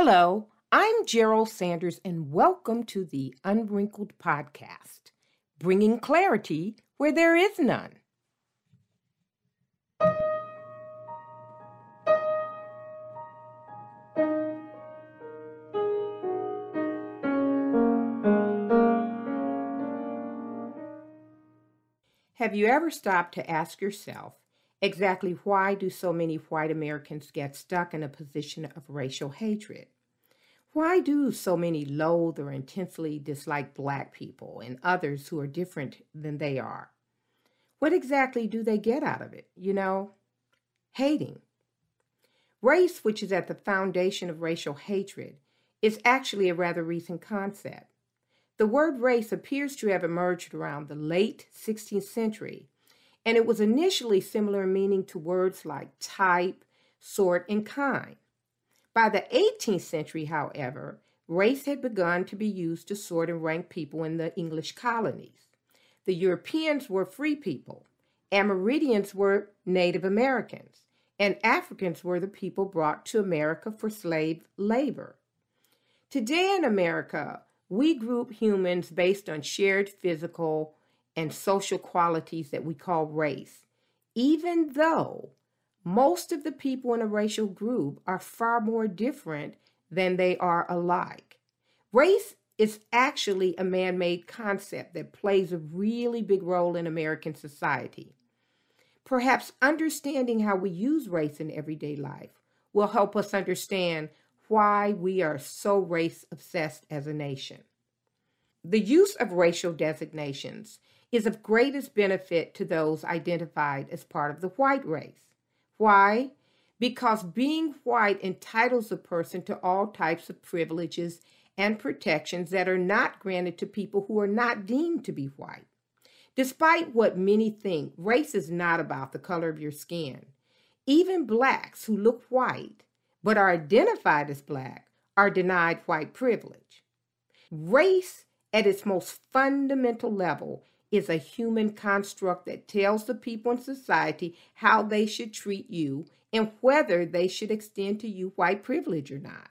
Hello, I'm Gerald Sanders, and welcome to the Unwrinkled Podcast, bringing clarity where there is none. Have you ever stopped to ask yourself exactly why do so many white Americans get stuck in a position of racial hatred? Why do so many loathe or intensely dislike black people and others who are different than they are? What exactly do they get out of it? You know, hating. Race, which is at the foundation of racial hatred, is actually a rather recent concept. The word race appears to have emerged around the late 16th century, and it was initially similar in meaning to words like type, sort, and kind. By the 18th century, however, race had begun to be used to sort and rank people in the English colonies. The Europeans were free people, Amerindians were Native Americans, and Africans were the people brought to America for slave labor. Today in America, we group humans based on shared physical and social qualities that we call race, even though most of the people in a racial group are far more different than they are alike. Race is actually a man made concept that plays a really big role in American society. Perhaps understanding how we use race in everyday life will help us understand why we are so race obsessed as a nation. The use of racial designations is of greatest benefit to those identified as part of the white race. Why? Because being white entitles a person to all types of privileges and protections that are not granted to people who are not deemed to be white. Despite what many think, race is not about the color of your skin. Even blacks who look white but are identified as black are denied white privilege. Race, at its most fundamental level, is a human construct that tells the people in society how they should treat you and whether they should extend to you white privilege or not.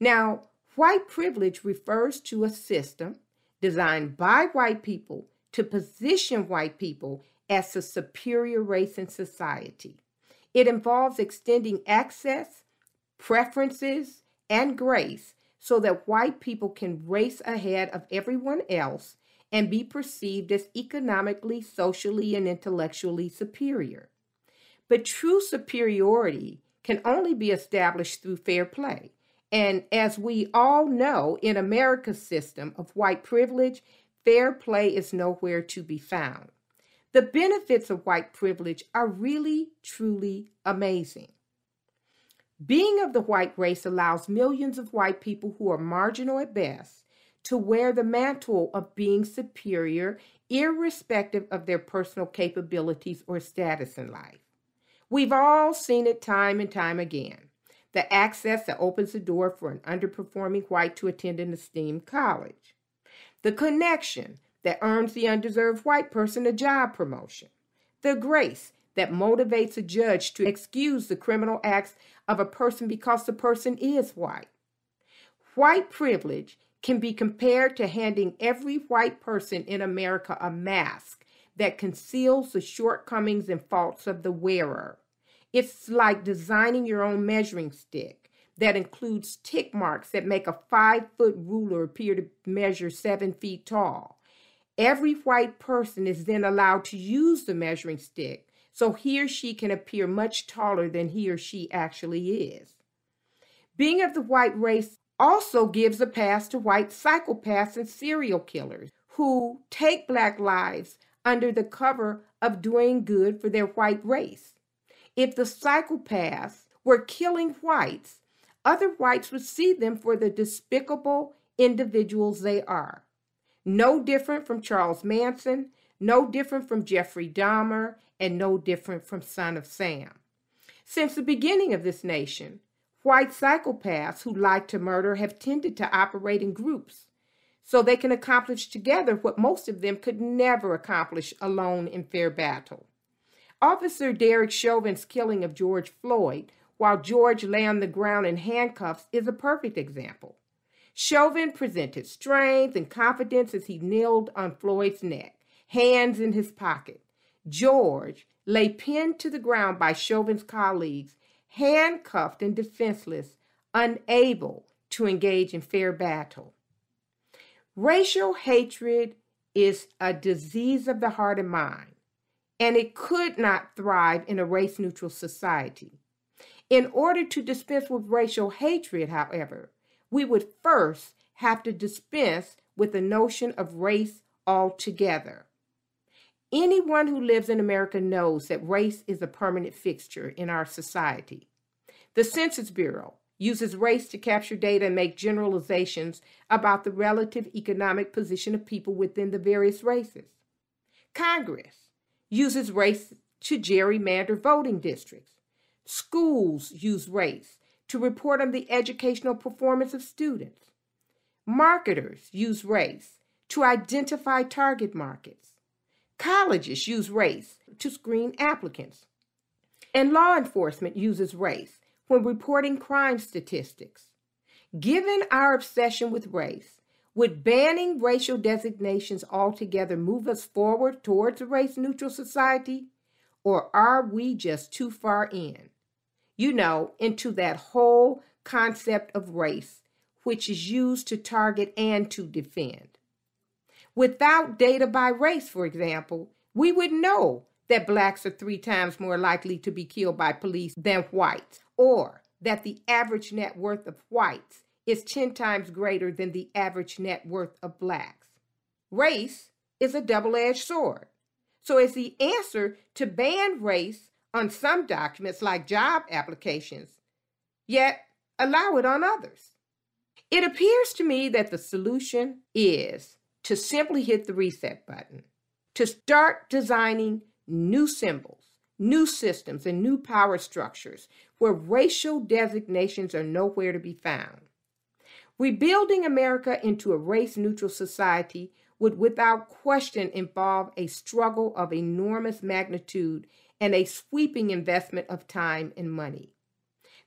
Now, white privilege refers to a system designed by white people to position white people as a superior race in society. It involves extending access preferences, and grace so that white people can race ahead of everyone else and be perceived as economically, socially, and intellectually superior. But true superiority can only be established through fair play. And as we all know, in America's system of white privilege, fair play is nowhere to be found. The benefits of white privilege are really, truly amazing. Being of the white race allows millions of white people who are marginal at best to wear the mantle of being superior, irrespective of their personal capabilities or status in life. We've all seen it time and time again the access that opens the door for an underperforming white to attend an esteemed college, the connection that earns the undeserved white person a job promotion, the grace that motivates a judge to excuse the criminal acts of a person because the person is white. White privilege can be compared to handing every white person in America a mask that conceals the shortcomings and faults of the wearer. It's like designing your own measuring stick that includes tick marks that make a five foot ruler appear to measure seven feet tall. Every white person is then allowed to use the measuring stick so he or she can appear much taller than he or she actually is. Being of the white race also gives a pass to white psychopaths and serial killers who take black lives under the cover of doing good for their white race. If the psychopaths were killing whites, other whites would see them for the despicable individuals they are. No different from Charles Manson, no different from Jeffrey Dahmer, and no different from Son of Sam. Since the beginning of this nation, white psychopaths who like to murder have tended to operate in groups so they can accomplish together what most of them could never accomplish alone in fair battle. Officer Derek Chauvin's killing of George Floyd while George lay on the ground in handcuffs is a perfect example. Chauvin presented strength and confidence as he kneeled on Floyd's neck, hands in his pocket. George lay pinned to the ground by Chauvin's colleagues, handcuffed and defenseless, unable to engage in fair battle. Racial hatred is a disease of the heart and mind, and it could not thrive in a race neutral society. In order to dispense with racial hatred, however, we would first have to dispense with the notion of race altogether. Anyone who lives in America knows that race is a permanent fixture in our society. The Census Bureau uses race to capture data and make generalizations about the relative economic position of people within the various races. Congress uses race to gerrymander voting districts. Schools use race to report on the educational performance of students. Marketers use race to identify target markets. Colleges use race to screen applicants. And law enforcement uses race when reporting crime statistics. Given our obsession with race, would banning racial designations altogether move us forward towards a race neutral society? Or are we just too far in? You know, into that whole concept of race, which is used to target and to defend. Without data by race, for example, we would know that blacks are three times more likely to be killed by police than whites, or that the average net worth of whites is 10 times greater than the average net worth of blacks. Race is a double edged sword. So, as the answer to ban race on some documents like job applications, yet allow it on others. It appears to me that the solution is to simply hit the reset button, to start designing new symbols, new systems, and new power structures where racial designations are nowhere to be found. Rebuilding America into a race neutral society would without question involve a struggle of enormous magnitude and a sweeping investment of time and money.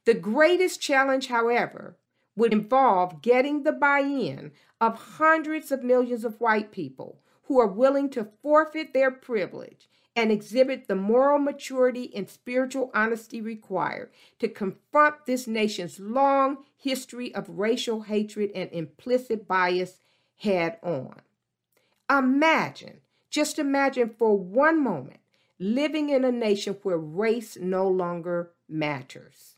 The greatest challenge, however, would involve getting the buy in of hundreds of millions of white people who are willing to forfeit their privilege and exhibit the moral maturity and spiritual honesty required to confront this nation's long history of racial hatred and implicit bias head on. Imagine, just imagine for one moment, living in a nation where race no longer matters.